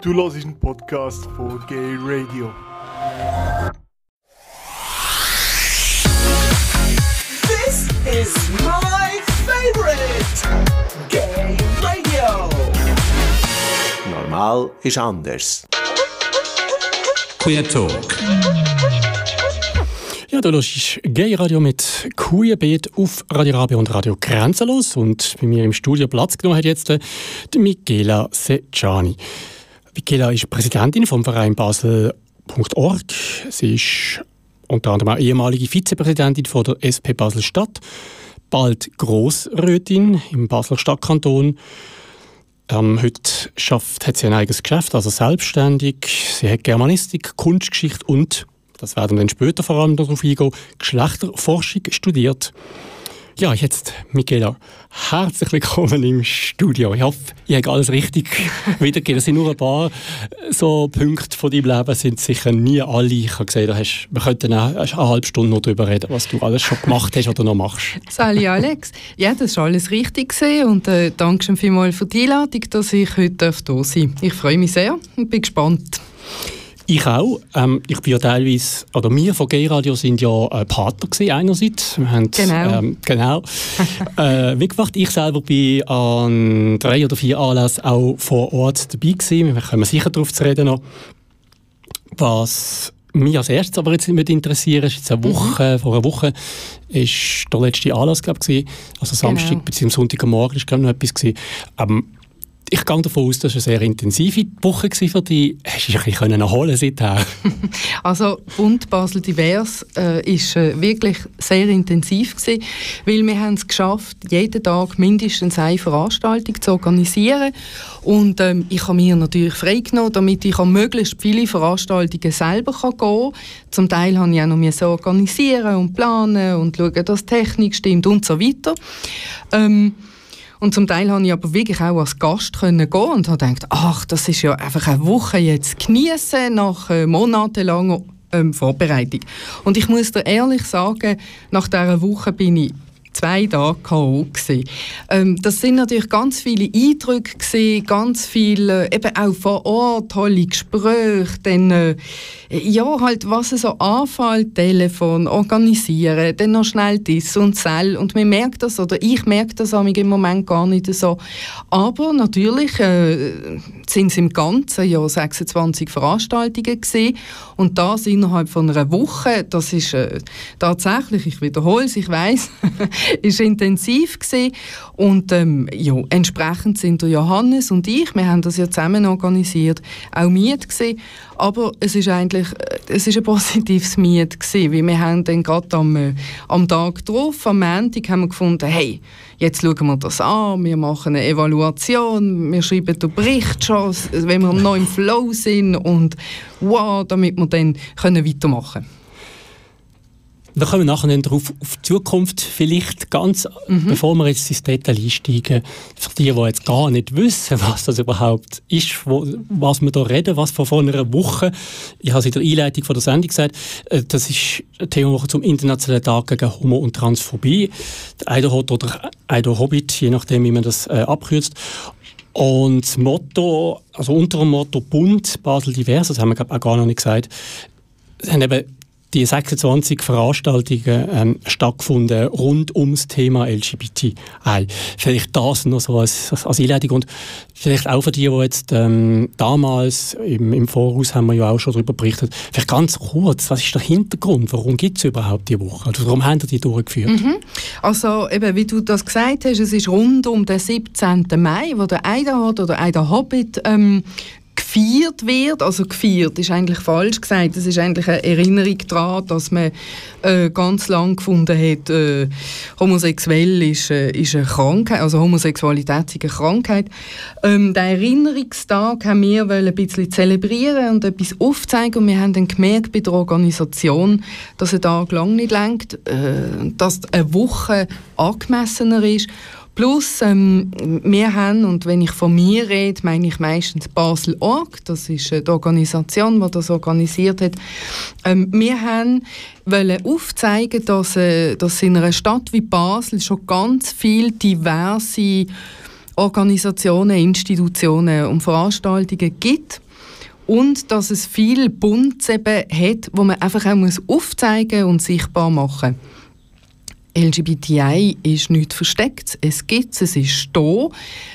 Du hörst einen Podcast von Gay Radio. This is my favorite. Gay Radio. Normal ist anders. Queer Talk. Ja, du hörst Gay Radio mit Queerbeat auf Radio Rabe und Radio Grenzenlos. Und bei mir im Studio Platz genommen hat jetzt äh, die Michela ist Präsidentin vom Verein Basel.org. Sie ist unter anderem auch ehemalige Vizepräsidentin von der SP Basel-Stadt, bald Grossrätin im Basler Stadtkanton. Ähm, heute schafft, hat sie ein eigenes Geschäft, also selbstständig. Sie hat Germanistik, Kunstgeschichte und, das werden wir dann später vor allem darauf eingehen, Geschlechterforschung studiert. Ja, jetzt, Michaela, herzlich willkommen im Studio. Ich hoffe, ich habe alles richtig wiedergegeben. Es sind nur ein paar so Punkte von deinem Leben, sind sicher nie alle. Ich habe gesehen, da hast, wir könnten auch eine halbe Stunde noch darüber reden, was du alles schon gemacht hast oder noch machst. Sali Alex. Ja, das ist alles richtig gesehen und äh, danke schon vielmals für die Einladung, dass ich heute hier sein darf. Ich freue mich sehr und bin gespannt. Ich auch. Ähm, ich bin ja teilweise, oder wir von Gay Radio sind ja äh, Partner gewesen, einerseits. Wir haben, Genau. Ähm, genau. äh, wie gesagt, ich selber bin an drei oder vier Anlässen auch vor Ort dabei gewesen. Wir kommen sicher darauf zu reden noch. Was mich als erstes aber jetzt nicht interessieren, ist jetzt eine Woche, vor einer Woche ist der letzte Anlass, glaube ich, also Samstag Genau. bzw. Sonntagmorgen ist glaube ich noch etwas gewesen. Ähm, ich gehe davon aus, dass es eine sehr intensive Woche war für dich. Hast du dich ein bisschen erholen seither? Also Bund Basel Divers äh, ist äh, wirklich sehr intensiv gewesen, weil wir haben es geschafft, jeden Tag mindestens eine Veranstaltung zu organisieren und ähm, ich habe mir natürlich freigenommen, damit ich an möglichst viele Veranstaltungen selber gehen kann. Zum Teil habe ich auch noch müssen organisieren und planen und schauen, dass die Technik stimmt und so weiter. Ähm, und zum Teil habe ich aber wirklich auch als Gast können gehen und habe gedacht, ach, das ist ja einfach eine Woche jetzt genießen nach äh, monatelanger ähm, Vorbereitung. Und ich muss dir ehrlich sagen, nach dieser Woche bin ich zwei Tage K.O. Ähm, das sind natürlich ganz viele Eindrücke gewesen, ganz viele, äh, eben auch vor Ort, tolle Gespräche, dann, äh, ja, halt, was so anfällt, Telefon, organisieren, dann noch schnell das und das. Und man merkt das, oder ich merke das im Moment gar nicht so. Aber natürlich äh, sind es im ganzen Jahr 26 Veranstaltungen gewesen. Und das innerhalb von einer Woche, das ist äh, tatsächlich, ich wiederhole es, ich weiß, ist intensiv gewesen. Und ähm, ja, entsprechend sind der Johannes und ich, wir haben das ja zusammen organisiert, auch Miet gewesen. Aber es ist eigentlich, äh, es ist ein positives Miet gewesen, wir haben dann gerade am, äh, am Tag drauf, am Montag, haben wir gefunden, hey, jetzt schauen wir das an, wir machen eine Evaluation, wir schreiben den Bericht schon, wenn wir noch im Flow sind und wow, damit wir dann können weitermachen können. Wir kommen nachher darauf auf die Zukunft, vielleicht ganz, bevor wir jetzt ins Detail einsteigen, für die, die jetzt gar nicht wissen, was das überhaupt ist, wo, was wir da reden, was vor, vor einer Woche, ich habe es in der Einleitung von der Sendung gesagt, äh, das ist ein Thema zum Internationalen Tag gegen Homo- und Transphobie, der Eiderhot oder Eiderhobbit, je nachdem, wie man das äh, abkürzt. Und das Motto, also unter dem Motto Bund Basel Divers, das haben wir glaub, auch gar noch nicht gesagt, haben eben die 26 Veranstaltungen ähm, stattgefunden rund ums Thema LGBTI. Vielleicht das noch so als, als, Einleitung und vielleicht auch für die, die jetzt ähm, damals im, im Voraus haben wir ja auch schon darüber berichtet, vielleicht ganz kurz, was ist der Hintergrund? Warum gibt es überhaupt die Woche? Also warum haben ihr die durchgeführt? Also, eben, wie du das gesagt hast, es ist rund um den 17. Mai, wo der Eiderhot oder Eider Hobbit ähm, gefeiert wird. Also gefeiert ist eigentlich falsch gesagt. Es ist eigentlich eine Erinnerung daran, dass man äh, ganz lang gefunden hat, äh, homosexuell ist, äh, ist eine Krankheit, also Homosexualität ist eine Krankheit. Ähm, den Erinnerungstag haben wir ein bisschen zelebrieren und etwas aufzeigen und wir haben dann gemerkt bei der Organisation, dass ein Tag lang nicht lenkt, äh, dass eine Woche angemessener ist Plus, ähm, wir haben, und wenn ich von mir rede, meine ich meistens Basel.org, das ist die Organisation, die das organisiert hat. Ähm, wir haben wollen aufzeigen, dass, äh, dass in einer Stadt wie Basel schon ganz viele diverse Organisationen, Institutionen und Veranstaltungen gibt. und dass es viel Buntes eben hat, wo man einfach auch muss aufzeigen und sichtbar machen muss. LGBTI ist nicht versteckt. Es gibt es, es ist da.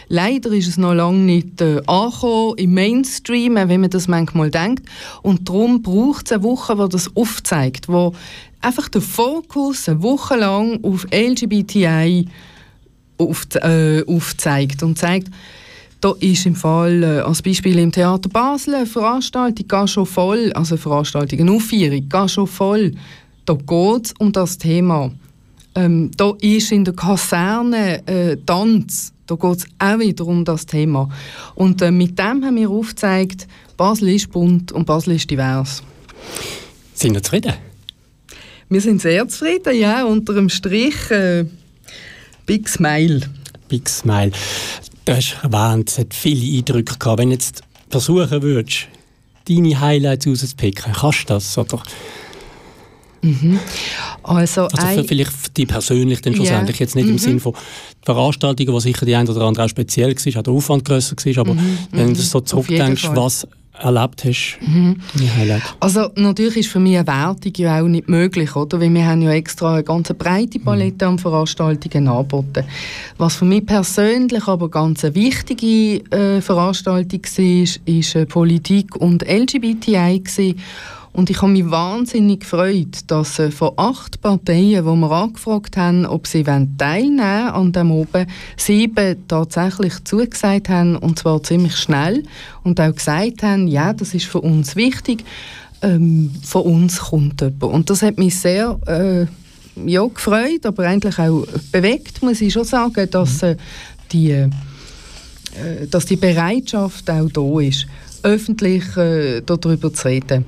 Leider ist es noch lange nicht äh, angekommen im Mainstream, wie man das manchmal denkt. Und darum braucht es eine Woche, die das aufzeigt, wo einfach der Fokus eine Woche lang auf LGBTI auf, äh, aufzeigt und zeigt, da ist im Fall, äh, als Beispiel im Theater Basel, eine Veranstaltung, geht schon voll, also eine Veranstaltung, eine Aufführung, geht schon voll. Da geht es um das Thema. Ähm, da ist in der Kaserne äh, Tanz, da geht es auch wieder um das Thema. Und äh, mit dem haben wir aufgezeigt, Basel ist bunt und Basel ist divers. Sind wir zufrieden? Wir sind sehr zufrieden, ja, unter dem Strich äh, Big Smile. Big Smile. Du hast erwähnt, es hat viele Eindrücke gehabt. Wenn du jetzt versuchen würdest, deine Highlights rauszupicken, kannst du das? Oder? Mhm. Also, also für, vielleicht für dich persönlich dann schlussendlich, yeah. jetzt nicht mhm. im Sinne von Veranstaltungen, wo sicher die eine oder andere auch speziell war, auch der Aufwand grösser war, aber mhm. wenn du mhm. so zurückdenkst, was erlebt hast, mhm. Also natürlich ist für mich eine Wertung ja auch nicht möglich, oder? Weil wir haben ja extra eine ganz breite Palette mhm. an Veranstaltungen angeboten. Was für mich persönlich aber ganz eine wichtige äh, Veranstaltung war, ist äh, Politik und LGBTI gewesen. Und ich habe mich wahnsinnig gefreut, dass äh, von acht Parteien, die wir angefragt haben, ob sie teilnehmen wollen an dem oben, sieben tatsächlich zugesagt haben, und zwar ziemlich schnell, und auch gesagt haben, ja, das ist für uns wichtig, ähm, von uns kommt jemand. Und das hat mich sehr äh, ja, gefreut, aber eigentlich auch bewegt, muss ich schon sagen, dass, äh, die, äh, dass die Bereitschaft auch da ist öffentlich äh, darüber zu reden.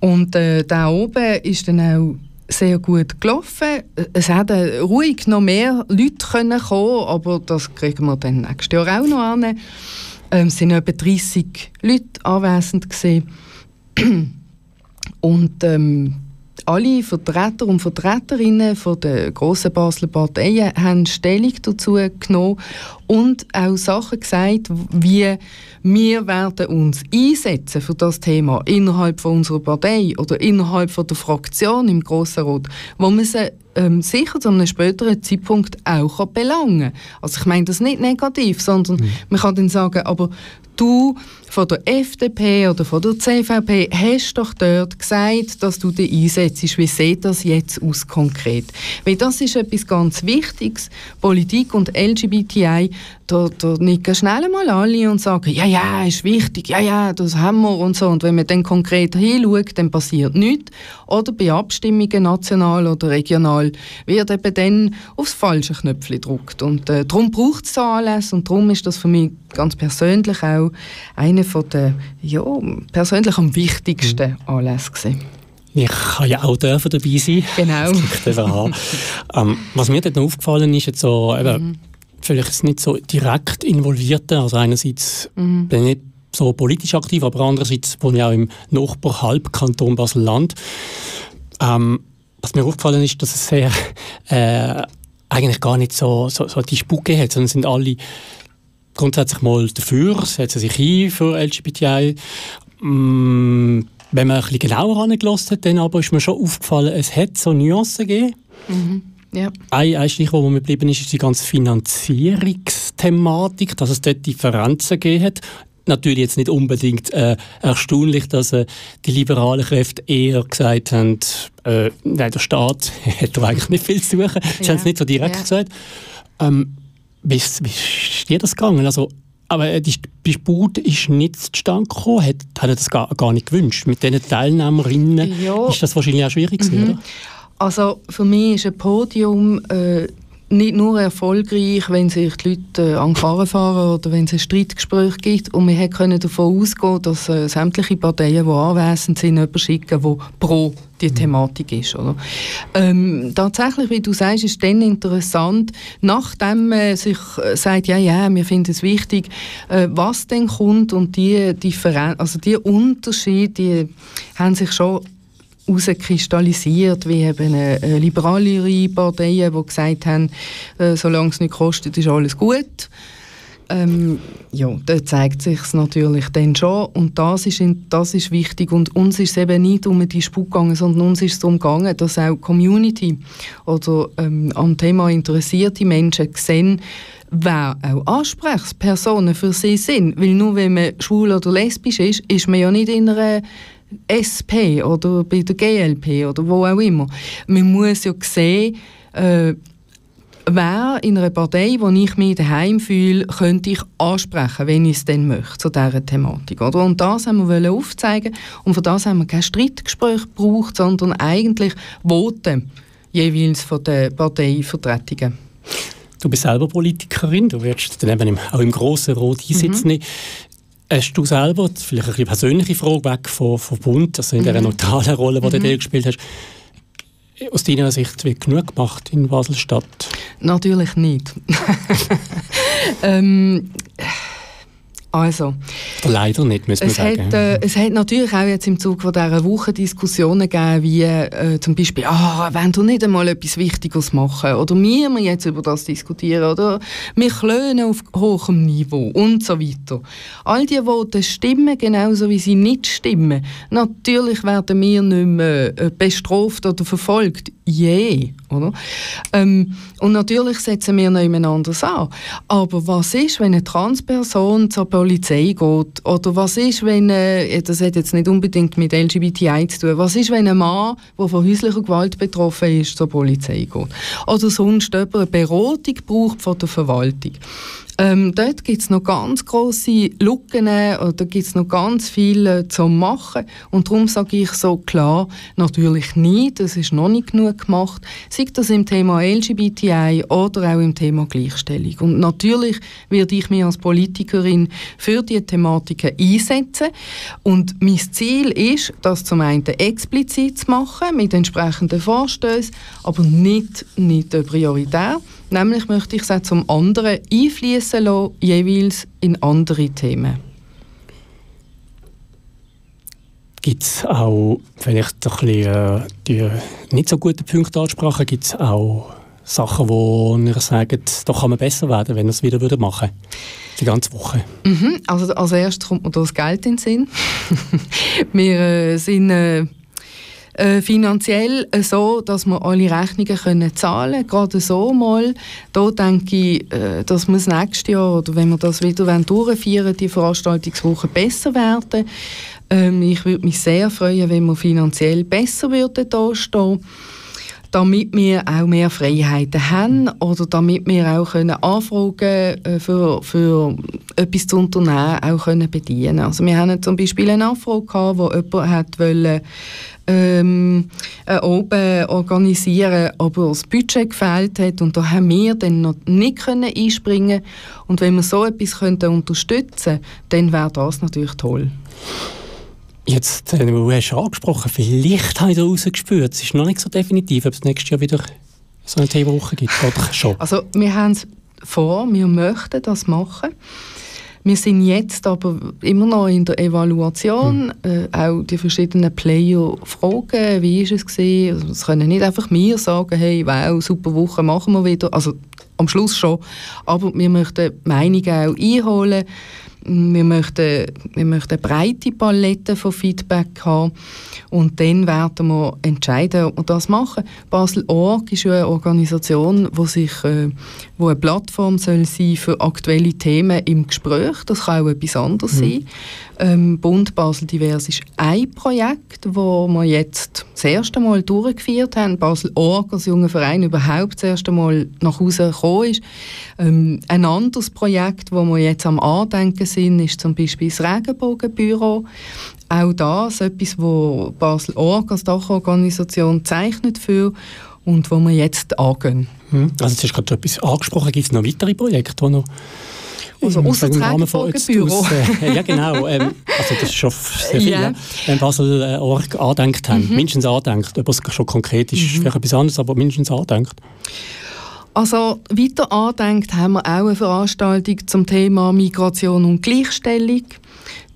Und äh, da oben ist dann auch sehr gut gelaufen. Es hätten ruhig noch mehr Leute können kommen, aber das kriegen wir dann nächstes Jahr auch noch an. Ähm, es waren etwa 30 Leute anwesend gewesen. Und ähm, alle Vertreter und Vertreterinnen von der grossen Basler Parteien haben Stellung dazu genommen und auch Sachen gesagt, wie wir werden uns einsetzen für das Thema innerhalb von unserer Partei oder innerhalb von der Fraktion im Grossen Rat, wo man sie ähm, sicher zu einem späteren Zeitpunkt auch belangen kann. Also ich meine das nicht negativ, sondern mhm. man kann dann sagen, aber du von der FDP oder von der CVP hast doch dort gesagt, dass du dich einsetzt. Wie sieht das jetzt aus konkret? Weil das ist etwas ganz Wichtiges. Politik und LGBTI, da, da nicken schnell mal alle und sagen, ja, ja, ist wichtig, ja, ja, das haben wir und so. Und wenn man dann konkret hinschaut, dann passiert nichts. Oder bei Abstimmungen national oder regional wird eben dann aufs falsche Knöpfchen gedrückt. Und äh, darum braucht es Anlässe und darum ist das für mich ganz persönlich auch einer der ja, persönlich am wichtigsten mhm. Anlässe gewesen. Ich kann ja auch dürfen dabei sein. Genau. ähm, was mir dort noch aufgefallen ist, jetzt so, eben, mhm. vielleicht nicht so direkt involvierte, also einerseits mhm. bin ich nicht so politisch aktiv, aber andererseits wohne ich auch im Nachbar-Halbkanton Basel-Land. Ähm, was mir aufgefallen ist, dass es sehr äh, eigentlich gar nicht so, so, so die Spucke hat, sondern sind alle grundsätzlich mal dafür, setzen sich ein für LGBTI. Mm, wenn man ein bisschen genauer angelassen hat, dann aber ist mir schon aufgefallen, es hat so Nuancen gegeben. Mhm. Ja. Ein, ein Stichwort, wo mir geblieben ist, ist die ganze Finanzierungsthematik, dass es dort Differenzen gegeben hat. Natürlich jetzt nicht unbedingt äh, erstaunlich, dass äh, die liberalen Kräfte eher gesagt haben, äh, nein, der Staat hat da eigentlich nicht viel zu suchen. Das ja. haben sie nicht so direkt ja. gesagt. Ähm, wie, wie ist dir das gegangen? Also, aber äh, die Disput ist nicht zustande gekommen. Hat, hat er das gar, gar nicht gewünscht? Mit diesen Teilnehmerinnen ja. ist das wahrscheinlich auch schwierig gewesen, mhm. oder? Also für mich ist ein Podium äh, nicht nur erfolgreich, wenn sich die Leute äh, an Gefahren fahren oder wenn es ein Streitgespräch gibt. Und wir können davon ausgehen, dass äh, sämtliche Parteien, die anwesend sind, jemanden schicken, der pro die Thematik ist. Oder? Ähm, tatsächlich, wie du sagst, ist dann interessant, nachdem man sich äh, sagt, ja, ja, wir finden es wichtig, äh, was denn kommt und die Differenz, also die Unterschiede, die haben sich schon herauskristallisiert, wie eben eine, liberalere Parteien, die gesagt haben, äh, solange es nicht kostet, ist alles gut. ähm, ja, da zeigt sich natürlich dann schon und das ist, das ist wichtig und uns ist es eben nicht um die Spuk gegangen, sondern uns ist es darum gegangen, dass auch Community oder ähm, am Thema interessierte Menschen sehen, wer auch Ansprechpersonen für sie sind. Weil nur wenn man schwul oder lesbisch ist, ist man ja nicht in einer SP oder bei der GLP oder wo auch immer. Man muss ja sehen, äh, wer in einer Partei, wo ich mich daheim fühle, könnte ich ansprechen, wenn ich es dann möchte, zu dieser Thematik. Oder? Und das haben wir aufzeigen und für das haben wir kein Streitgespräch gebraucht, sondern eigentlich Voten jeweils von den Parteivertretungen. Du bist selber Politikerin, du wirst dann eben auch im grossen Rot einsitzen. Mhm. Hast du selber, vielleicht eine persönliche Frage weg vom, vom Bund, also in mhm. der neutralen Rolle, die mhm. du gespielt hast, aus deiner Sicht wird genug gemacht in Basel-Stadt? Natürlich nicht. ähm, also, Leider nicht, müssen wir es sagen. Hat, äh, es hat natürlich auch jetzt im Zuge dieser Woche Diskussionen gegeben, wie äh, zum Beispiel, ah, wenn du nicht einmal etwas Wichtiges machen oder wir jetzt über das diskutieren oder wir klönen auf hohem Niveau und so weiter. All diese Worte stimmen genauso wie sie nicht stimmen. Natürlich werden wir nicht mehr äh, bestraft oder verfolgt je. Oder? Ähm, und natürlich setzen wir noch jemand an. Aber was ist, wenn eine Transperson zur Polizei geht? Oder was ist, wenn, äh, das hat jetzt nicht unbedingt mit LGBTI zu tun, was ist, wenn ein Mann, der von häuslicher Gewalt betroffen ist, zur Polizei geht? Oder sonst jemand eine Beratung braucht von der Verwaltung? Ähm, dort gibt es noch ganz große Lücken oder gibt es noch ganz viel äh, zu machen. Und darum sage ich so klar, natürlich nicht, es ist noch nicht genug gemacht, sei das im Thema LGBTI oder auch im Thema Gleichstellung. Und natürlich werde ich mich als Politikerin für diese Thematiken einsetzen. Und mein Ziel ist, das zum einen explizit zu machen, mit entsprechenden Vorstößen, aber nicht, nicht prioritär. Nämlich möchte ich es auch zum anderen einfließen lassen, jeweils in andere Themen. Gibt es auch vielleicht ein bisschen, äh, die nicht so guten Punkte ansprachen? Gibt es auch Sachen, wo ihr sagt, da kann man besser werden, wenn ihr es wieder machen würde? Die ganze Woche. Mhm, also als erstes kommt mir das Geld in den Sinn. wir äh, sind äh, äh, finanziell so, dass wir alle Rechnungen können zahlen können. Gerade so mal. Da denke ich, äh, dass wir das nächste Jahr, oder wenn wir das wieder durchführen die Veranstaltungswoche besser werden. Ähm, ich würde mich sehr freuen, wenn wir finanziell besser würden dastehen damit wir auch mehr Freiheiten haben oder damit wir auch können Anfragen äh, für, für etwas zu unternehmen auch können bedienen Also wir haben zum Beispiel eine Anfrage gehabt, wo jemand hat wollen, ähm, äh, oben organisieren, aber das Budget gefehlt hat und da haben wir dann noch nicht können einspringen und wenn wir so etwas könnten unterstützen, dann wäre das natürlich toll. Jetzt, äh, du hast angesprochen, vielleicht habe ich da rausgespürt, es ist noch nicht so definitiv, ob es nächstes Jahr wieder so eine Themenwoche gibt, oder schon? Also wir haben es vor, wir möchten das machen. Wir sind jetzt aber immer noch in der Evaluation, hm. äh, auch die verschiedenen Player fragen, wie ist es gesehen. Also, es können nicht einfach mir sagen, hey, wow, super Woche, machen wir wieder. Also am Schluss schon, aber wir möchten Meinungen auch einholen. Wir möchten, wir möchten eine breite Palette von Feedback haben und dann werden wir entscheiden, ob wir das machen. Basel.org ist eine Organisation, wo sich, äh, wo eine Plattform soll sein für aktuelle Themen im Gespräch. Das kann auch etwas anderes mhm. sein. Ähm, Bund Basel Divers ist ein Projekt, das wir jetzt das erste Mal durchgeführt haben. Basel Org als junger Verein überhaupt das erste Mal nach Hause gekommen ist. Ähm, ein anderes Projekt, wo wir jetzt am Andenken sind, ist zum Beispiel das Regenbogenbüro. Auch das etwas, wo Basel Org als Dachorganisation zeichnet für und wo wir jetzt angehen. Mhm. Also, du hast gerade etwas angesprochen. Gibt es noch weitere Projekte, die noch also außer das Regenbogenbüro. Äh, ja, genau. Ähm, also das ist schon sehr viel. Ja. Wenn Basel äh, Org andenkt haben, mhm. mindestens andenkt, ob es schon konkret ist, mhm. vielleicht etwas anderes, aber mindestens andenkt. Also weiter andenkt haben wir auch eine Veranstaltung zum Thema Migration und Gleichstellung.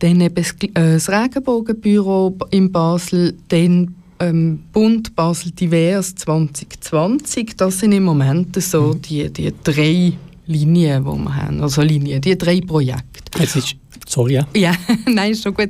Dann eben das, äh, Regenbogenbüro in Basel, dann ähm, Bund Basel Divers 2020. Das sind im Moment so mhm. die, die drei Linien, die wir haben. Also Linien, die drei Projekte. Jetzt ist, sorry, ja. Ja, nein, ist schon gut.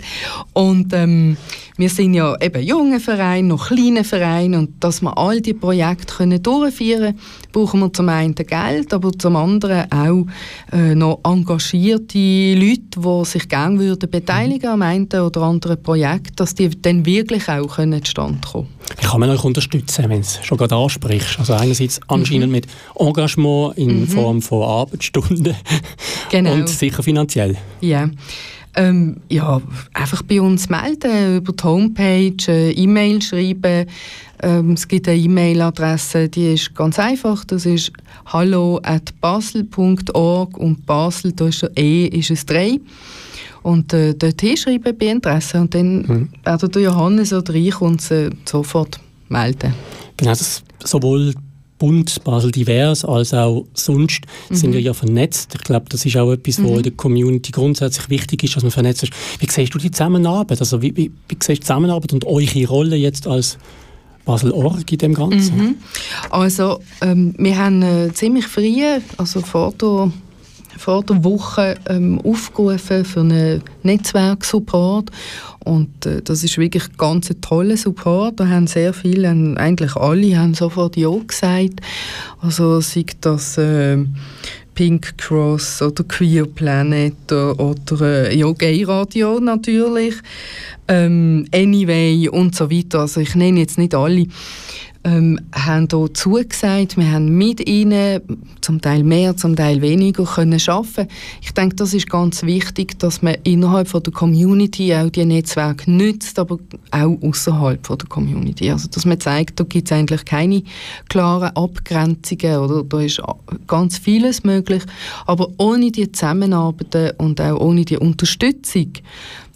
Und ähm, wir sind ja eben junge Verein, noch kleine Verein und dass wir all die Projekte können durchführen können, brauchen wir zum einen Geld, aber zum anderen auch äh, noch engagierte Leute, die sich gerne würden beteiligen am einen oder anderen Projekt, dass die dann wirklich auch können zustande kommen Wie kann man euch unterstützen, wenn du es schon gerade ansprichst? Also einerseits anscheinend Mhm. mit Engagement in Form von Arbeitsstunden Genau. und sicher finanziell. Ja. Ähm, ja, einfach bei uns melden, über die Homepage, äh, E-Mail schreiben. Ähm, es gibt eine E-Mail-Adresse, die ist ganz einfach. Das ist hallo at basel.org und Basel, da ist ein E, ist es 3. Und äh, dort hinschreiben bei Interesse und dann werden der Johannes oder ich uns äh, sofort melden. Genau, das sowohl Bund, Basel divers, als auch sonst sind wir ja vernetzt. Ich glaube, das ist auch etwas, wo in der Community grundsätzlich wichtig ist, dass man vernetzt ist. Wie siehst du die Zusammenarbeit? Also wie, wie, wie siehst du die Zusammenarbeit und eure Rolle jetzt als Basel-Org in dem Ganzen? Also, ähm, wir haben äh, ziemlich früh, also vor der, vor der Woche, ähm, aufgerufen für einen Netzwerksupport. Und äh, das ist wirklich ganz ein toller Support. Da haben sehr viele, haben, eigentlich alle, haben sofort Ja gesagt. Also sei das äh, Pink Cross oder Queer Planet oder äh, ja, Gay Radio natürlich, ähm, Anyway und so weiter. Also ich nenne jetzt nicht alle ähm, haben hier zugesagt. Wir haben mit ihnen zum Teil mehr, zum Teil weniger können arbeiten. Ich denke, das ist ganz wichtig, dass man innerhalb von der Community auch die Netzwerke nützt, aber auch außerhalb der Community. Also, dass man zeigt, da gibt es eigentlich keine klaren Abgrenzungen oder da ist ganz vieles möglich. Aber ohne die Zusammenarbeit und auch ohne die Unterstützung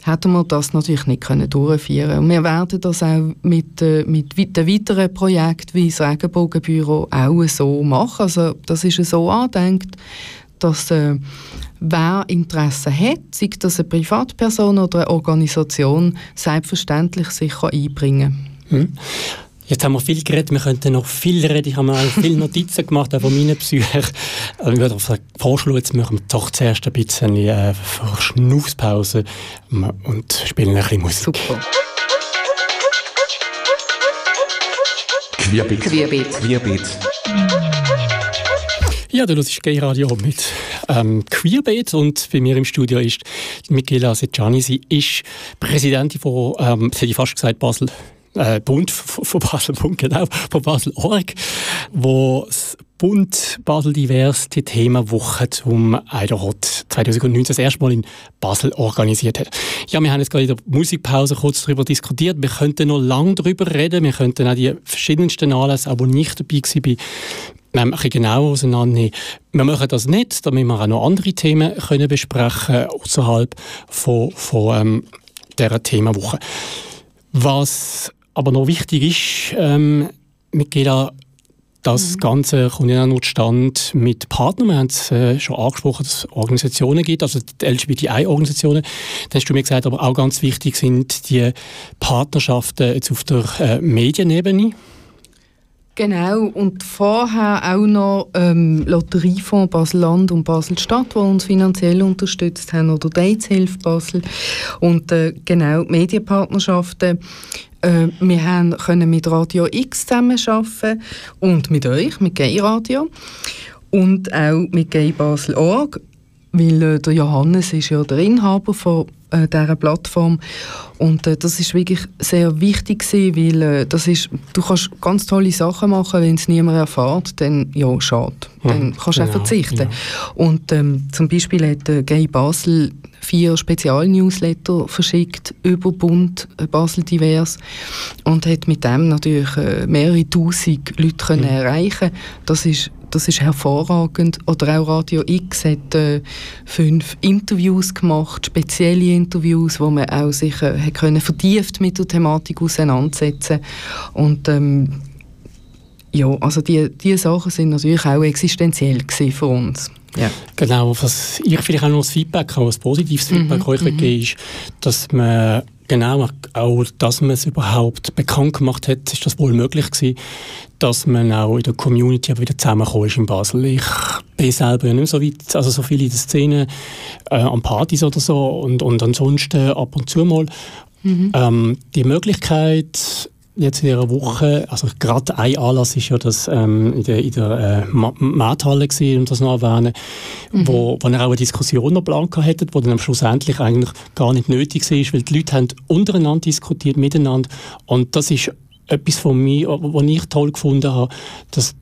hätten wir das natürlich nicht können durchführen Und wir werden das auch mit, äh, mit den weiteren Projekten wie das Regenbogenbüro auch so machen. Also das ist so angedenkt, dass äh, wer Interesse hat, sei das eine Privatperson oder eine Organisation, selbstverständlich sich einbringen kann. Jetzt haben wir viel geredet, wir könnten noch viel reden. Ich habe mir auch viele Notizen gemacht, auch von meinen Büchern. Also Ich würde vorschlagen, jetzt machen wir doch zuerst ein bisschen äh, Verschnaufspause und spielen ein bisschen Musik. Super. Querbeet. Querbeet. Querbeet. Ja, du hörst Gay Radio mit ähm, Queerbeat und bei mir im Studio ist Michaela Secciani. Sie ist Präsidentin von, ähm, das hätte ich fast gesagt, Basel, äh, Bund von Basel Bund, genau, von Basel wo das Bund Basel Divers die Themenwoche zum Eiderhot 2019 das erste Mal in Basel organisiert hat. Ja, wir haben jetzt gerade in der Musikpause kurz darüber diskutiert. Wir könnten noch lange darüber reden. Wir könnten auch die verschiedensten Anlässe, auch wo ich nicht dabei war, ähm, ein bisschen genauer auseinandernehmen. Wir machen das nicht, damit wir auch noch andere Themen können besprechen außerhalb von, von ähm, dieser Themenwoche. Was aber noch wichtig ist, ähm, Michaela, das Ganze kommt ja nur zustande mit Partnern. Wir haben es äh, schon angesprochen, dass es Organisationen gibt, also die LGBTI-Organisationen. Dann hast du mir gesagt, aber auch ganz wichtig sind die Partnerschaften jetzt auf der äh, Medienebene. Genau, und vorher auch noch ähm, Lotteriefonds Basel-Land und Basel-Stadt, die uns finanziell unterstützt haben, oder Dateshilfe Basel. Und äh, genau, die Medienpartnerschaften. Äh, wir haben, können mit Radio X zusammenarbeiten und mit euch, mit Gay Radio. Und auch mit Gay Basel Org, weil äh, der Johannes ist ja der Inhaber von äh, dieser Plattform und äh, das ist wirklich sehr wichtig gewesen, weil äh, das ist, du kannst ganz tolle Sachen machen, wenn es niemand erfährt, dann ja, schade. Dann kannst du auch genau, verzichten. genau. Und ähm, zum Beispiel hat äh, Gay Basel vier Spezialnewsletter verschickt über Bund äh, Basel Divers und hat mit dem natürlich äh, mehrere Tausend Leute können erreichen. Das ist das ist hervorragend. Oder auch Radio X hat äh, fünf Interviews gemacht, spezielle Interviews, wo man auch sich äh, können vertieft mit der Thematik auseinandersetzen und ähm, ja, also die, die Sachen sind natürlich auch existenziell für uns. Ja. Genau, was ich vielleicht auch noch als Feedback, auch als positives Feedback euch mhm. geben ist, dass man genau auch, dass man es überhaupt bekannt gemacht hat, ist das wohl möglich gewesen, dass man auch in der Community aber wieder zusammengekommen ist in Basel. Ich bin selber ja nicht so weit, also so viel in der Szene, äh, an Partys oder so und, und ansonsten ab und zu mal. Mhm. Ähm, die Möglichkeit, jetzt in dieser Woche, also gerade ein Anlass ist ja das ähm, in der, in der äh, Markthalle gewesen, um das noch erwähnen, mhm. wo, wo er auch eine Diskussion noch blank hätte, die dann am schlussendlich eigentlich gar nicht nötig war, weil die Leute haben untereinander diskutiert, miteinander und das ist etwas von mir, was ich toll gefunden habe, dass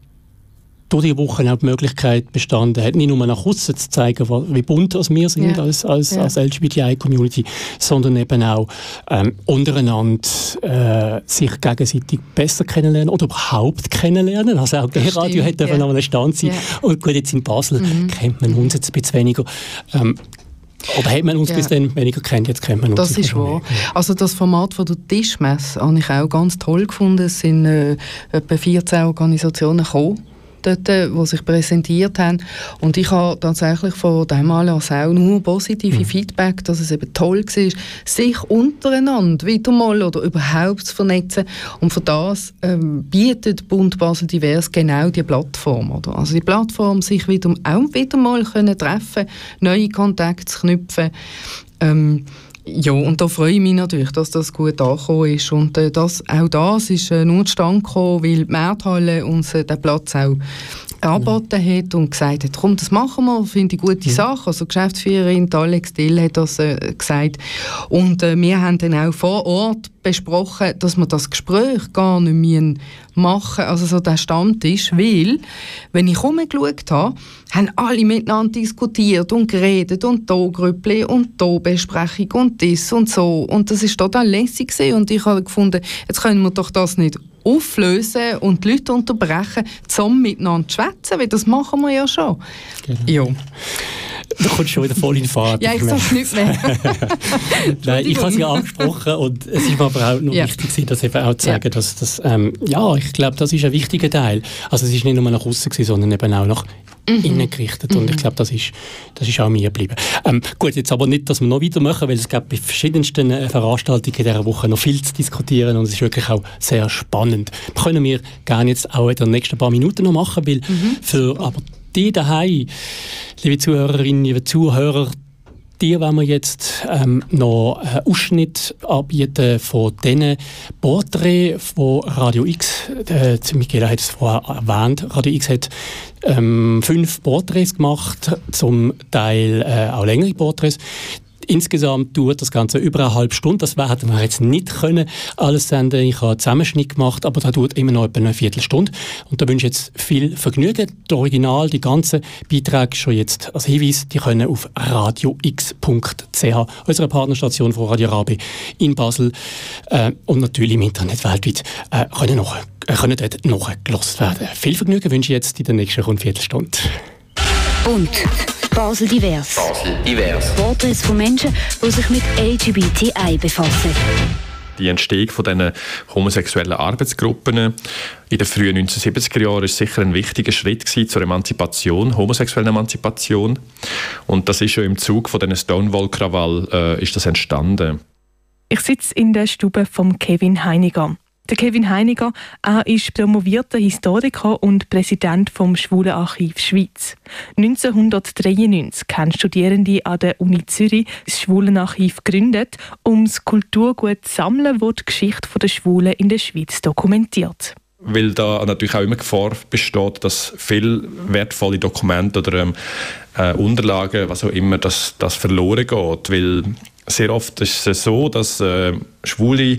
durch die Woche auch die Möglichkeit bestanden hat, nicht nur nach außen zu zeigen, wie bunt wir sind ja. als, als, ja. als LGBTI-Community, sondern eben auch ähm, untereinander äh, sich gegenseitig besser kennenlernen oder überhaupt kennenlernen. Also auch der Radio hat ja. noch einen Stand sein. Ja. Und gut, jetzt in Basel mhm. kennt man uns jetzt ein bisschen weniger. Ähm, oder hat man uns ja. bis dann weniger kennt, jetzt kennt man uns. Das ist wahr. Also das Format von der Tischmesse habe ich auch ganz toll gefunden. Es sind äh, etwa 14 Organisationen gekommen dort, die sich präsentiert haben. Und ich habe tatsächlich von dem Anlass auch nur positive mhm. Feedback, dass es eben toll war, sich untereinander wieder mal oder überhaupt zu vernetzen. Und für das ähm, bietet Bund Basel Divers genau die Plattform. Oder? Also die Plattform, sich wieder, auch wieder mal können treffen neue Kontakte zu knüpfen. Ähm, ja, und da freue ich mich natürlich, dass das gut angekommen ist. Und äh, das, auch das ist äh, nur zustande gekommen, weil die Märthalle uns äh, den Platz auch angeboten hat und gesagt hat, komm, das machen wir, finde ich gute Sache. Also Geschäftsführerin Alex Dill hat das äh, gesagt. Und äh, wir haben dann auch vor Ort besprochen, dass wir das Gespräch gar nicht mehr machen also so der Stammtisch, weil, wenn ich herumgeschaut habe, haben alle miteinander diskutiert und geredet und da Grüppli und da Besprechung und das und so und das ist total lässig gewesen. und ich habe gefunden, jetzt können wir doch das nicht auflösen und die Leute unterbrechen, zusammen miteinander zu schwätzen, weil das machen wir ja schon. Genau. Ja. Du kommst schon wieder voll in Fahrt. ja, ich sage nicht mehr. Nein, ich habe es ja angesprochen und es ist mir aber auch noch ja. wichtig, das eben auch zu sagen, ja. dass das, ähm, ja, ich glaube, das ist ein wichtiger Teil. Also es ist nicht nur nach außen sondern eben auch nach mhm. innen gerichtet. Und ich mhm. glaube, das ist, das ist auch mir geblieben. Ähm, gut, jetzt aber nicht, dass wir noch weitermachen, weil es gibt bei verschiedensten äh, Veranstaltungen in dieser Woche noch viel zu diskutieren und es ist wirklich auch sehr spannend. Das können wir gerne jetzt auch in den nächsten paar Minuten noch machen, weil mhm. für aber die daheim, liebe Zuhörerinnen, liebe Zuhörer, die wollen wir jetzt ähm, noch einen Ausschnitt anbieten von diesen Porträts von Radio X. Äh, Michaela hat es vorher erwähnt. Radio X hat ähm, fünf Porträts gemacht, zum Teil äh, auch längere Porträts. Insgesamt dauert das Ganze über eine halbe Stunde. Das hätten wir jetzt nicht können alles senden. Ich habe einen Zusammenschnitt gemacht, aber das dauert immer noch etwa eine Viertelstunde. Und da wünsche ich jetzt viel Vergnügen. Das Original, die ganzen Beiträge schon jetzt als Hinweis, die können auf radiox.ch, unserer Partnerstation von Radio Rabe in Basel äh, und natürlich im Internet weltweit, äh, können, noch, äh, können dort nachgelost werden. Viel Vergnügen wünsche ich jetzt in der nächsten rund Viertelstunde. Und Basel Divers. Basel Divers. Porträts von Menschen, die sich mit LGBTI befassen. Die Entstehung von diesen homosexuellen Arbeitsgruppen in den frühen 1970er Jahren ist sicher ein wichtiger Schritt zur Emanzipation, homosexuellen Emanzipation. Und das ist schon im Zug von diesen Stonewall-Krawall äh, ist das entstanden. Ich sitze in der Stube von Kevin Heiniger. Der Kevin Heiniger er ist promovierter Historiker und Präsident vom Schwulenarchiv Schweiz. 1993 haben Studierende an der Uni Zürich das Schwulenarchiv gegründet, um das Kulturgut zu sammeln, das die Geschichte der Schwulen in der Schweiz dokumentiert weil da natürlich auch immer Gefahr besteht, dass viele wertvolle Dokumente oder ähm, äh, Unterlagen, was auch immer, dass das verloren geht, weil sehr oft ist es so, dass äh, Schwule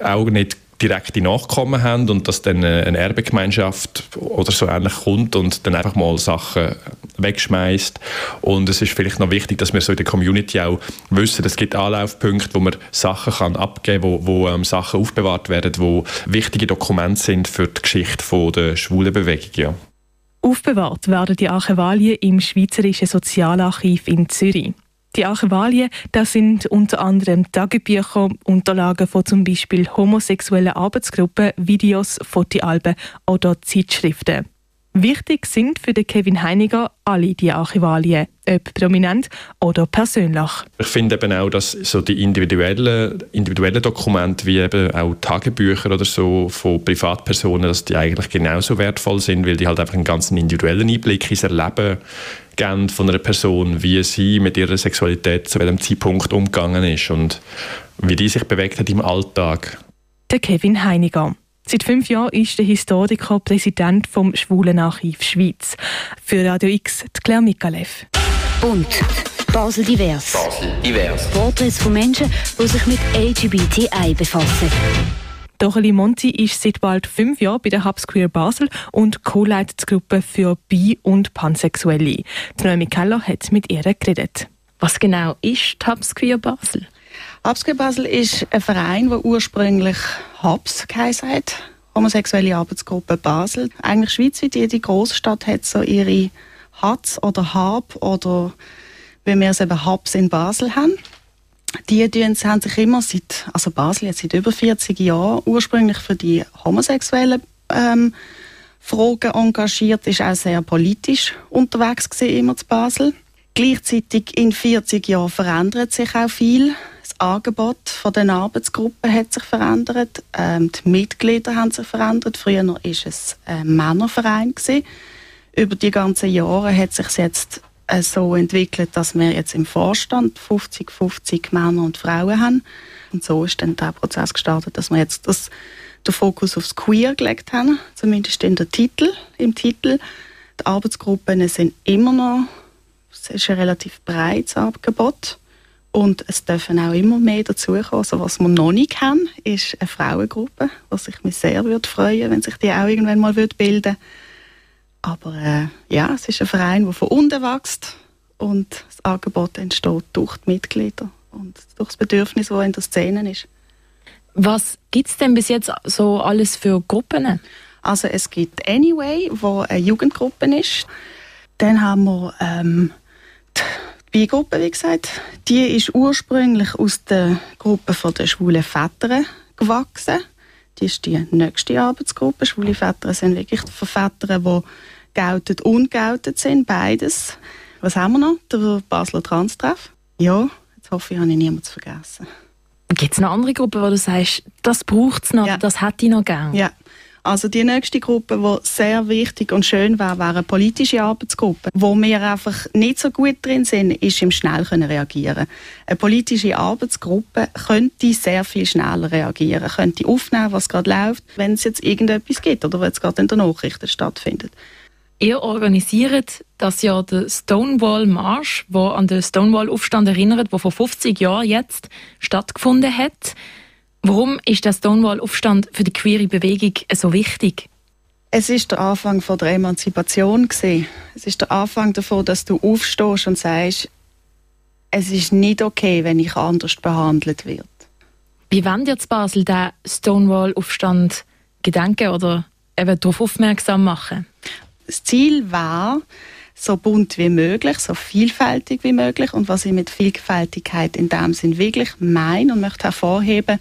auch nicht direkte Nachkommen haben und dass dann eine Erbegemeinschaft oder so ähnlich kommt und dann einfach mal Sachen wegschmeißt. Und es ist vielleicht noch wichtig, dass wir so in der Community auch wissen, es gibt Anlaufpunkte, wo man Sachen kann abgeben wo, wo ähm, Sachen aufbewahrt werden, wo wichtige Dokumente sind für die Geschichte von der schwulen Bewegung. Ja. Aufbewahrt werden die Archivalien im Schweizerischen Sozialarchiv in Zürich. Die Archivalien, das sind unter anderem Tagebücher, Unterlagen von zum Beispiel homosexuellen Arbeitsgruppen, Videos, Fotoalben oder Zeitschriften. Wichtig sind für den Kevin Heiniger alle die Archivalien, ob prominent oder persönlich. Ich finde eben auch, dass so die individuellen, individuellen Dokumente, wie eben auch Tagebücher oder so von Privatpersonen, dass die eigentlich genauso wertvoll sind, weil die halt einfach einen ganz individuellen Einblick ins Erleben geben von einer Person, wie sie mit ihrer Sexualität zu welchem Zeitpunkt umgegangen ist und wie die sich bewegt hat im Alltag. Der Kevin Heiniger. Seit fünf Jahren ist der Historiker Präsident vom Schwulenarchiv Schweiz. Für Radio X die Claire Mikalev. Und Basel Divers. Basel Divers. Porträts von Menschen, die sich mit LGBTI befassen. Doreli Monti ist seit bald fünf Jahren bei der Hubs Queer Basel und co-leitet die Gruppe für Bi- und Pansexuelle. Die Noemi Keller hat mit ihr geredet. Was genau ist die Hubs Queer Basel? Habsqueer Basel ist ein Verein, der ursprünglich Habs geheißen hat. Homosexuelle Arbeitsgruppe Basel. Eigentlich schweizweit, jede Großstadt hat so ihre Hatz oder Hab oder wie wir es eben Hubs in Basel haben. Die haben sich immer seit, also Basel jetzt seit über 40 Jahren ursprünglich für die homosexuellen ähm, Fragen engagiert, ist auch sehr politisch unterwegs gewesen, immer zu Basel. Gleichzeitig in 40 Jahren verändert sich auch viel. Das Angebot von den Arbeitsgruppen hat sich verändert. Ähm, die Mitglieder haben sich verändert. Früher war es ein Männerverein. Gewesen. Über die ganzen Jahre hat sich jetzt so entwickelt, dass wir jetzt im Vorstand 50-50 Männer und Frauen haben. Und so ist dann der Prozess gestartet, dass wir jetzt das, den Fokus aufs Queer gelegt haben, zumindest in der Titel, im Titel. Die Arbeitsgruppen sind immer noch es ist ein relativ breites Angebot. Und es dürfen auch immer mehr dazukommen. Also was wir noch nicht haben, ist eine Frauengruppe, was ich mich sehr würde freuen wenn sich die auch irgendwann mal würde bilden Aber äh, ja, es ist ein Verein, der von unten wächst und das Angebot entsteht durch die Mitglieder und durch das Bedürfnis, das in der Szene ist. Was gibt es denn bis jetzt so alles für Gruppen? Also es gibt Anyway, wo eine Jugendgruppe ist. Dann haben wir ähm, die Bi-Gruppe, wie gesagt, die ist ursprünglich aus der Gruppe der schwulen Väter gewachsen. Die ist die nächste Arbeitsgruppe. Schwule Väter sind wirklich für Väter, die geoutet und geoutet sind, beides. Was haben wir noch? Der Basler Trans-Treff. Ja, jetzt hoffe ich, habe ich niemanden vergessen. Gibt es noch andere Gruppen, wo du sagst, das braucht es noch, ja. das hätte ich noch gerne? Ja, also die nächste Gruppe, die sehr wichtig und schön wäre, wäre eine politische Arbeitsgruppe. Wo wir einfach nicht so gut drin sind, ist im schnell reagieren. Eine politische Arbeitsgruppe könnte sehr viel schneller reagieren, könnte aufnehmen, was gerade läuft, wenn es jetzt irgendetwas gibt oder wenn es gerade in der Nachrichten stattfindet. Ihr organisiert das Jahr den Stonewall Marsch, wo an den Stonewall Aufstand erinnert, wo vor 50 Jahren jetzt stattgefunden hat. Warum ist der Stonewall-Aufstand für die queere Bewegung so wichtig? Es ist der Anfang von der Emanzipation gesehen. Es ist der Anfang davon, dass du aufstehst und sagst, es ist nicht okay, wenn ich anders behandelt werde. Wie wollen zu Basel den Stonewall-Aufstand gedenken oder eben darauf aufmerksam machen? Das Ziel war, so bunt wie möglich, so vielfältig wie möglich. Und was ich mit Vielfältigkeit in dem Sinn wirklich meine und möchte hervorheben,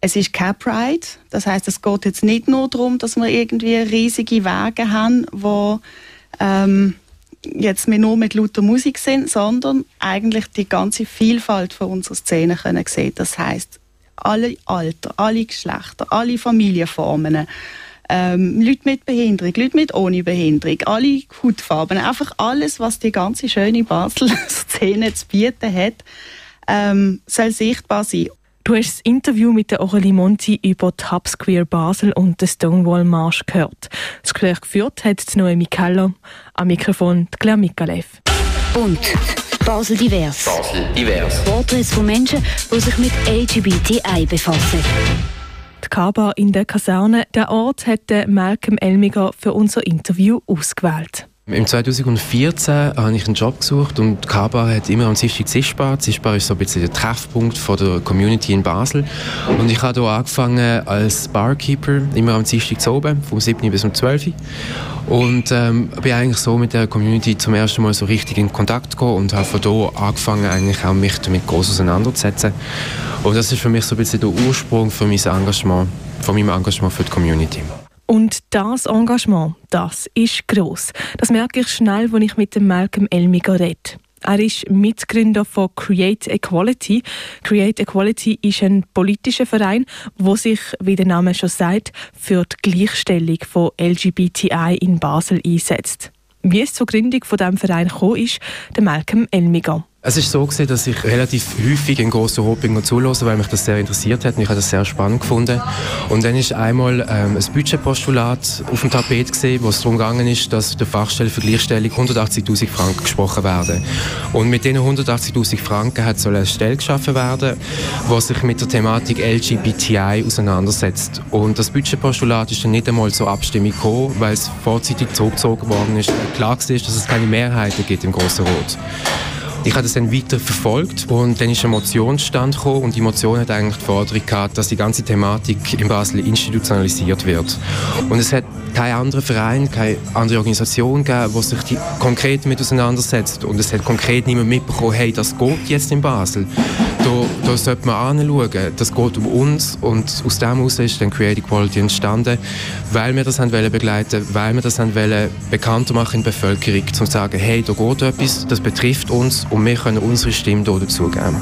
es ist kein Pride. Das heißt, es geht jetzt nicht nur darum, dass wir irgendwie riesige Wege haben, wo ähm, jetzt wir nur mit lauter Musik sind, sondern eigentlich die ganze Vielfalt von unserer Szene können sehen. Das heißt, alle Alter, alle Geschlechter, alle Familienformen, ähm, Leute mit Behinderung, Leute mit ohne Behinderung, alle Hautfarben, einfach alles, was die ganze schöne Basel-Szene zu bieten hat, ähm, soll sichtbar sein. Du hast das Interview mit der Aurelie Monti über die Hubs Queer Basel und den Stonewall Marsch gehört. Das Gespräch geführt hat Noemi Keller, am Mikrofon Claire Mikalev. Und Basel Divers. Basel Divers. Porträts von Menschen, die sich mit LGBTI befassen. Die Kaba in der Kaserne, der Ort hat Malcolm Elmiger für unser Interview ausgewählt. Im 2014 habe ich einen Job gesucht und Kaba hat immer am Dienstag Zischbar. Zischbar ist so ein bisschen der Treffpunkt von der Community in Basel. Und ich habe hier angefangen als Barkeeper, immer am Dienstag oben, vom 7. bis um 12. Und ähm, bin eigentlich so mit der Community zum ersten Mal so richtig in Kontakt gekommen und habe von hier angefangen, eigentlich auch mich damit groß auseinanderzusetzen. Und das ist für mich so ein bisschen der Ursprung für mein Engagement, von meinem Engagement für die Community. Und das Engagement, das ist gross. Das merke ich schnell, wenn ich mit dem Malcolm Elmiger rede. Er ist Mitgründer von Create Equality. Create Equality ist ein politischer Verein, wo sich, wie der Name schon sagt, für die Gleichstellung von LGBTI in Basel einsetzt. Wie es zur Gründung von diesem Verein gekommen ist, der Malcolm Elmiger. Es ist so gewesen, dass ich relativ häufig in grossen Rotbinger zulasse, weil mich das sehr interessiert hat und ich habe das sehr spannend gefunden. Und dann ist einmal ähm, ein Budgetpostulat auf dem Tapet gesehen, wo es darum gegangen ist, dass der Fachstelle für Gleichstellung 180.000 Franken gesprochen werden. Und mit diesen 180.000 Franken hat so eine Stelle geschaffen werden, die sich mit der Thematik LGBTI auseinandersetzt. Und das Budgetpostulat ist dann nicht einmal zur Abstimmung gekommen, weil es vorzeitig zurückgezogen worden ist. Klar war, dass es keine Mehrheiten gibt im Grossen Rot. Ich habe das dann weiter verfolgt und dann ist eine Motion stand und die Motion hat eigentlich die Forderung gehabt, dass die ganze Thematik in Basel institutionalisiert wird. Und es hat keinen anderen Verein, keine andere Organisation gegeben, die sich die konkret damit auseinandersetzt und es hat konkret niemand mitbekommen, hey, das geht jetzt in Basel. Da, da sollte man anschauen, das geht um uns und aus dem heraus ist dann Creative Quality entstanden, weil wir das haben begleiten, weil wir das haben bekannter machen in der Bevölkerung, um zu sagen, hey, da geht etwas, das betrifft uns und wir können unsere Stimme dazugeben.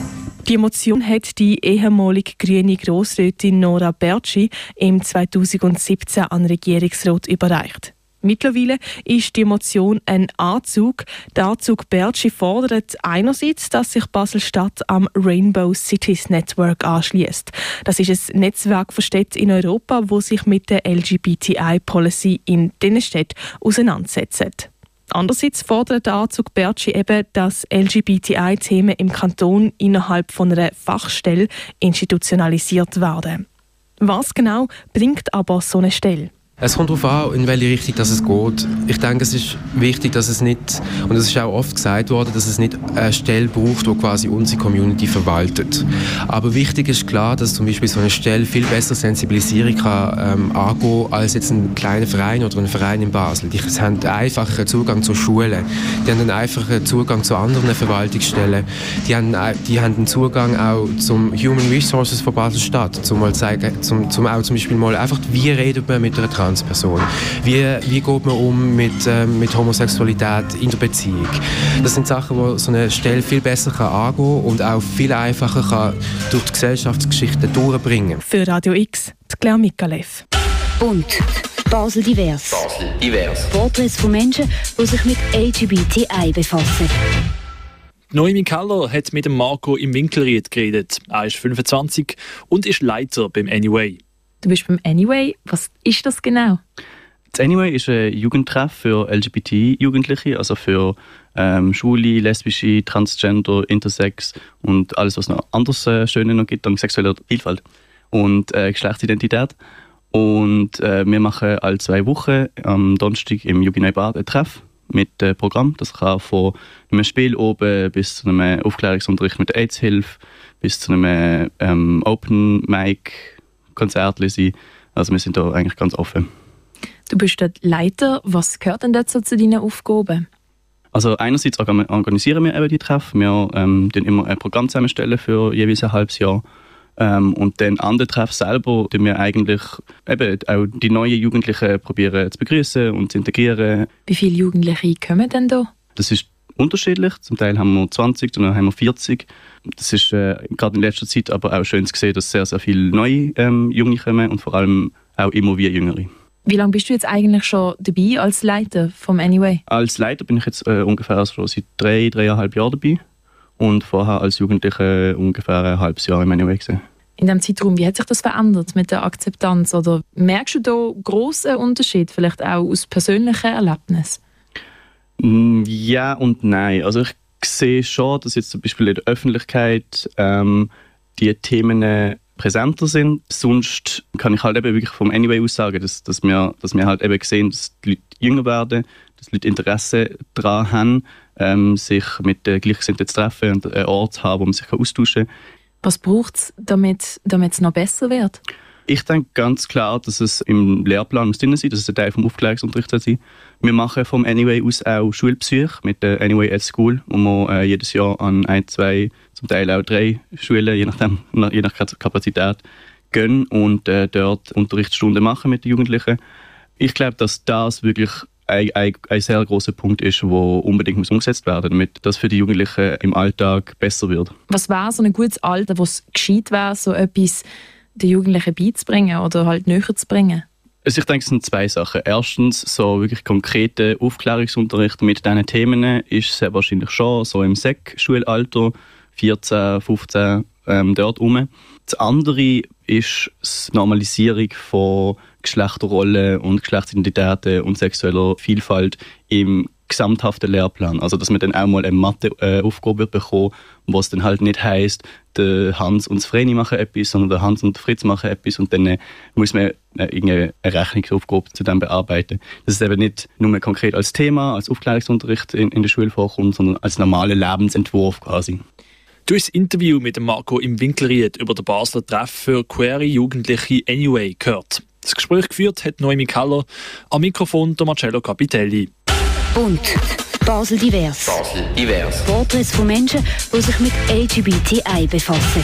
Die Motion hat die ehemalige grüne Grossrätin Nora Bertschi im 2017 an Regierungsrat überreicht. Mittlerweile ist die Motion ein Anzug. Der Anzug Bertschi fordert einerseits, dass sich Basel-Stadt am Rainbow Cities Network anschließt. Das ist ein Netzwerk von Städten in Europa, wo sich mit der LGBTI-Policy in diesen Städten auseinandersetzt. Andererseits fordert der Anzug Bertschi eben, dass LGBTI-Themen im Kanton innerhalb von einer Fachstelle institutionalisiert werden. Was genau bringt aber so eine Stelle? Es kommt darauf an, in welche Richtung das es geht. Ich denke, es ist wichtig, dass es nicht, und es ist auch oft gesagt worden, dass es nicht eine Stelle braucht, die quasi unsere Community verwaltet. Aber wichtig ist klar, dass zum Beispiel so eine Stelle viel besser Sensibilisierung kann, ähm, angehen als jetzt ein kleiner Verein oder ein Verein in Basel. Die haben einfacheren Zugang zur Schule, die haben einen einfacheren Zugang zu anderen Verwaltungsstellen, die haben, die haben einen Zugang auch zum Human Resources von Basel-Stadt, zum, zum, zum auch zum Beispiel mal einfach, wie redet man mit einer Trans Transperson? Wie, wie geht man um mit, äh, mit Homosexualität in der Beziehung? Das sind Sachen, die so eine Stelle viel besser kann angehen und auch viel einfacher kann durch die Gesellschaftsgeschichte durchbringen. Für Radio X, die Claire Mikalev. Und Basel Divers. Basel Divers. Porträts von Menschen, die sich mit LGBTI befassen. Noemi Keller hat mit dem Marco im Winkelried geredet. Er ist 25 und ist Leiter beim Anyway. Du bist beim Anyway. Was ist das genau? Das Anyway ist ein Jugendtreff für LGBT-Jugendliche, also für ähm, Schwule, Lesbische, Transgender, Intersex und alles, was noch anderes äh, Schönes noch gibt an sexueller Vielfalt und äh, Geschlechtsidentität. Und äh, wir machen alle zwei Wochen am Donnerstag im Jugendneubad ein Treff mit äh, Programm. Das kann von einem Spiel oben bis zu einem Aufklärungsunterricht mit AIDS-Hilfe bis zu einem ähm, Open Mic Konzerte sein. Also wir sind da eigentlich ganz offen. Du bist dort Leiter. Was gehört denn dazu zu deinen Aufgaben? Also einerseits organisieren wir eben die Treffen. Wir ähm, immer ein Programm zusammenstellen für jeweils ein halbes Jahr. Ähm, und dann an den Treffen selber tun wir eigentlich eben auch die neuen Jugendlichen probieren zu begrüßen und zu integrieren. Wie viele Jugendliche kommen denn da? Das ist unterschiedlich. Zum Teil haben wir 20, dann haben wir 40. Das ist äh, gerade in letzter Zeit aber auch schön zu sehen, dass sehr, sehr viele neue ähm, Junge kommen und vor allem auch immer wie Jüngere. Wie lange bist du jetzt eigentlich schon dabei als Leiter vom Anyway? Als Leiter bin ich jetzt äh, ungefähr schon seit drei, dreieinhalb Jahren dabei und vorher als Jugendlicher ungefähr ein halbes Jahr im Anyway gesehen. In diesem Zeitraum, wie hat sich das verändert mit der Akzeptanz? Oder merkst du da grossen Unterschied, vielleicht auch aus persönlichen Erlebnissen? Mm, ja und nein. Also ich sehe schon, dass jetzt zum Beispiel in der Öffentlichkeit ähm, die Themen äh, präsenter sind. Sonst kann ich halt eben wirklich vom Anyway aus sagen, dass, dass, wir, dass wir halt eben sehen, dass die Leute jünger werden, dass die Leute Interesse daran haben, ähm, sich mit den Gleichgesinnten zu treffen und einen Ort zu haben, wo man sich austauschen kann. Was braucht es, damit, damit es noch besser wird? Ich denke ganz klar, dass es im Lehrplan muss drin sein, dass es ein Teil vom Aufklärungsunterricht sein. Wir machen vom Anyway aus auch Schulpsych mit der Anyway at School, wo wir äh, jedes Jahr an ein, zwei, zum Teil auch drei Schulen, je, nachdem, je nach Kapazität, gehen und äh, dort Unterrichtsstunden machen mit den Jugendlichen. Ich glaube, dass das wirklich ein, ein, ein sehr großer Punkt ist, der unbedingt muss umgesetzt werden damit das für die Jugendlichen im Alltag besser wird. Was wäre so ein gutes Alter, wo es gescheit wäre, so etwas den Jugendlichen beizubringen oder halt näher zu bringen? Also ich denke, es sind zwei Sachen. Erstens, so wirklich konkrete Aufklärungsunterricht mit diesen Themen ist sehr wahrscheinlich schon so im Sek-Schulalter, 14, 15, ähm, dort rum. Das andere ist die Normalisierung von Geschlechterrollen und Geschlechtsidentitäten und sexueller Vielfalt im gesamthaften Lehrplan. Also, dass man dann auch mal eine Mathe-Aufgabe bekommt, wo es dann halt nicht heisst, der Hans und Vreni machen etwas, sondern der Hans und Fritz machen etwas und dann muss man irgendeine Rechnungsaufgabe zu dem bearbeiten. Dass es eben nicht nur konkret als Thema, als Aufklärungsunterricht in, in der Schule vorkommt, sondern als normaler Lebensentwurf quasi. Du hast das Interview mit Marco im Winkelried über den Basler Treff für queere Jugendliche Anyway gehört. Das Gespräch geführt hat Noemi Keller, am Mikrofon der Marcello Capitelli. Und Basel Divers. Basel Divers. Porträts von Menschen, die sich mit LGBTI befassen.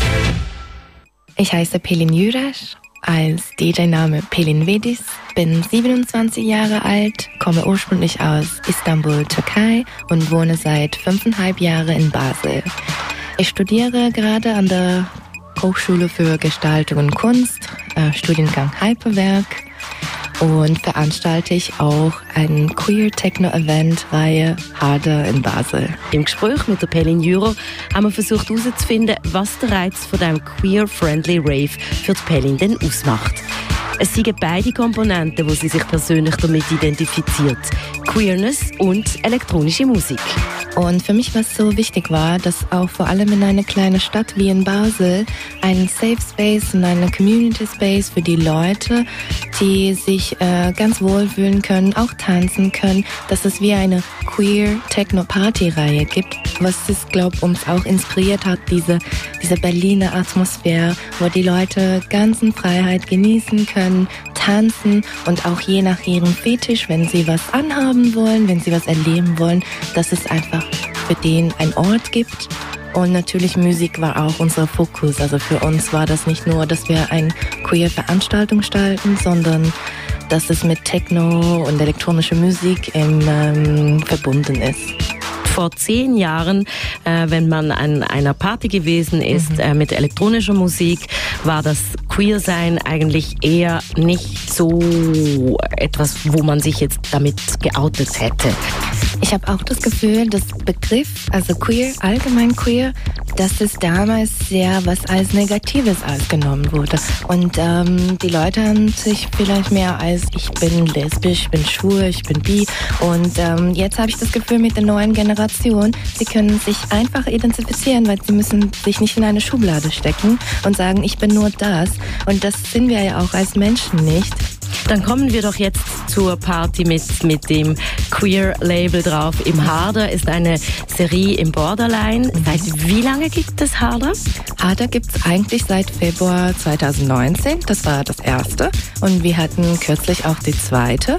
Ich heiße Pelin Jürasch, als DJ-Name Pelin Vedis, bin 27 Jahre alt, komme ursprünglich aus Istanbul, Türkei und wohne seit fünfeinhalb Jahren in Basel. Ich studiere gerade an der Hochschule für Gestaltung und Kunst, äh, Studiengang Hyperwerk und veranstalte ich auch ein Queer Techno Event Reihe Harder in Basel. Im Gespräch mit der Pelin Juro haben wir versucht herauszufinden, was der Reiz von dem Queer Friendly Rave für die Pelin denn ausmacht. Es sind beide Komponenten, wo sie sich persönlich damit identifiziert. Queerness und elektronische Musik. Und für mich, was so wichtig war, dass auch vor allem in einer kleinen Stadt wie in Basel ein Safe Space und eine Community Space für die Leute, die sich äh, ganz wohl fühlen können, auch tanzen können, dass es wie eine Queer Techno Party Reihe gibt, was es, glaube uns auch inspiriert hat, diese, diese Berliner Atmosphäre, wo die Leute ganzen Freiheit genießen können, tanzen und auch je nach ihrem Fetisch, wenn sie was anhaben wollen, wenn sie was erleben wollen, dass es einfach für den ein Ort gibt. Und natürlich Musik war auch unser Fokus. Also für uns war das nicht nur, dass wir eine queer Veranstaltung gestalten, sondern dass es mit Techno und elektronischer Musik im, ähm, verbunden ist vor zehn Jahren, äh, wenn man an einer Party gewesen ist mhm. äh, mit elektronischer Musik, war das Queer-Sein eigentlich eher nicht so etwas, wo man sich jetzt damit geoutet hätte. Ich habe auch das Gefühl, das Begriff, also queer, allgemein queer, dass es damals sehr was als Negatives ausgenommen wurde. Und ähm, die Leute haben sich vielleicht mehr als ich bin lesbisch, ich bin schwul, ich bin bi. Und ähm, jetzt habe ich das Gefühl mit der neuen Generation, sie können sich einfach identifizieren, weil sie müssen sich nicht in eine Schublade stecken und sagen, ich bin nur das. Und das sind wir ja auch als Menschen nicht. Dann kommen wir doch jetzt zur Party mit, mit dem Queer-Label drauf. Im Harder ist eine Serie im Borderline. Seit wie lange gibt es Harder? Harder gibt es eigentlich seit Februar 2019. Das war das erste. Und wir hatten kürzlich auch die zweite.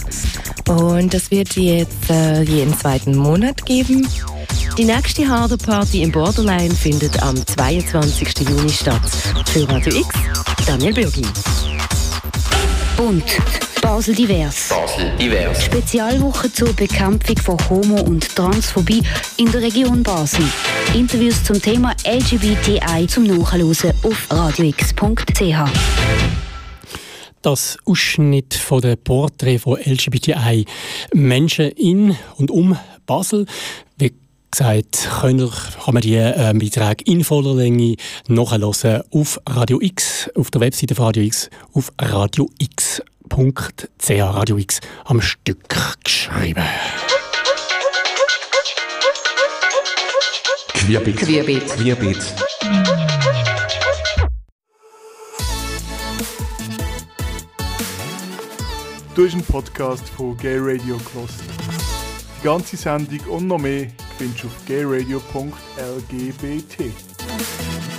Und das wird jetzt äh, jeden zweiten Monat geben. Die nächste Harder Party im Borderline findet am 22. Juni statt. Für Radio X, Daniel Bürgi. Und Basel Divers. Basel Divers. Spezialwoche zur Bekämpfung von Homo- und Transphobie in der Region Basel. Interviews zum Thema LGBTI zum Nachhören auf radiox.ch. Das Ausschnitt von der Porträt von LGBTI Menschen in und um Basel. Wie gesagt, können, kann man die äh, Beiträge in voller Länge nachhören auf Radio X, auf der Webseite von Radio X, auf radiox.ch. Radio X am Stück geschrieben. Querbeet. Querbeet. Querbeet. Du hast einen Podcast von Gay Radio Kloster. Die ganze Sendung und noch mehr du auf gayradio.lgbt.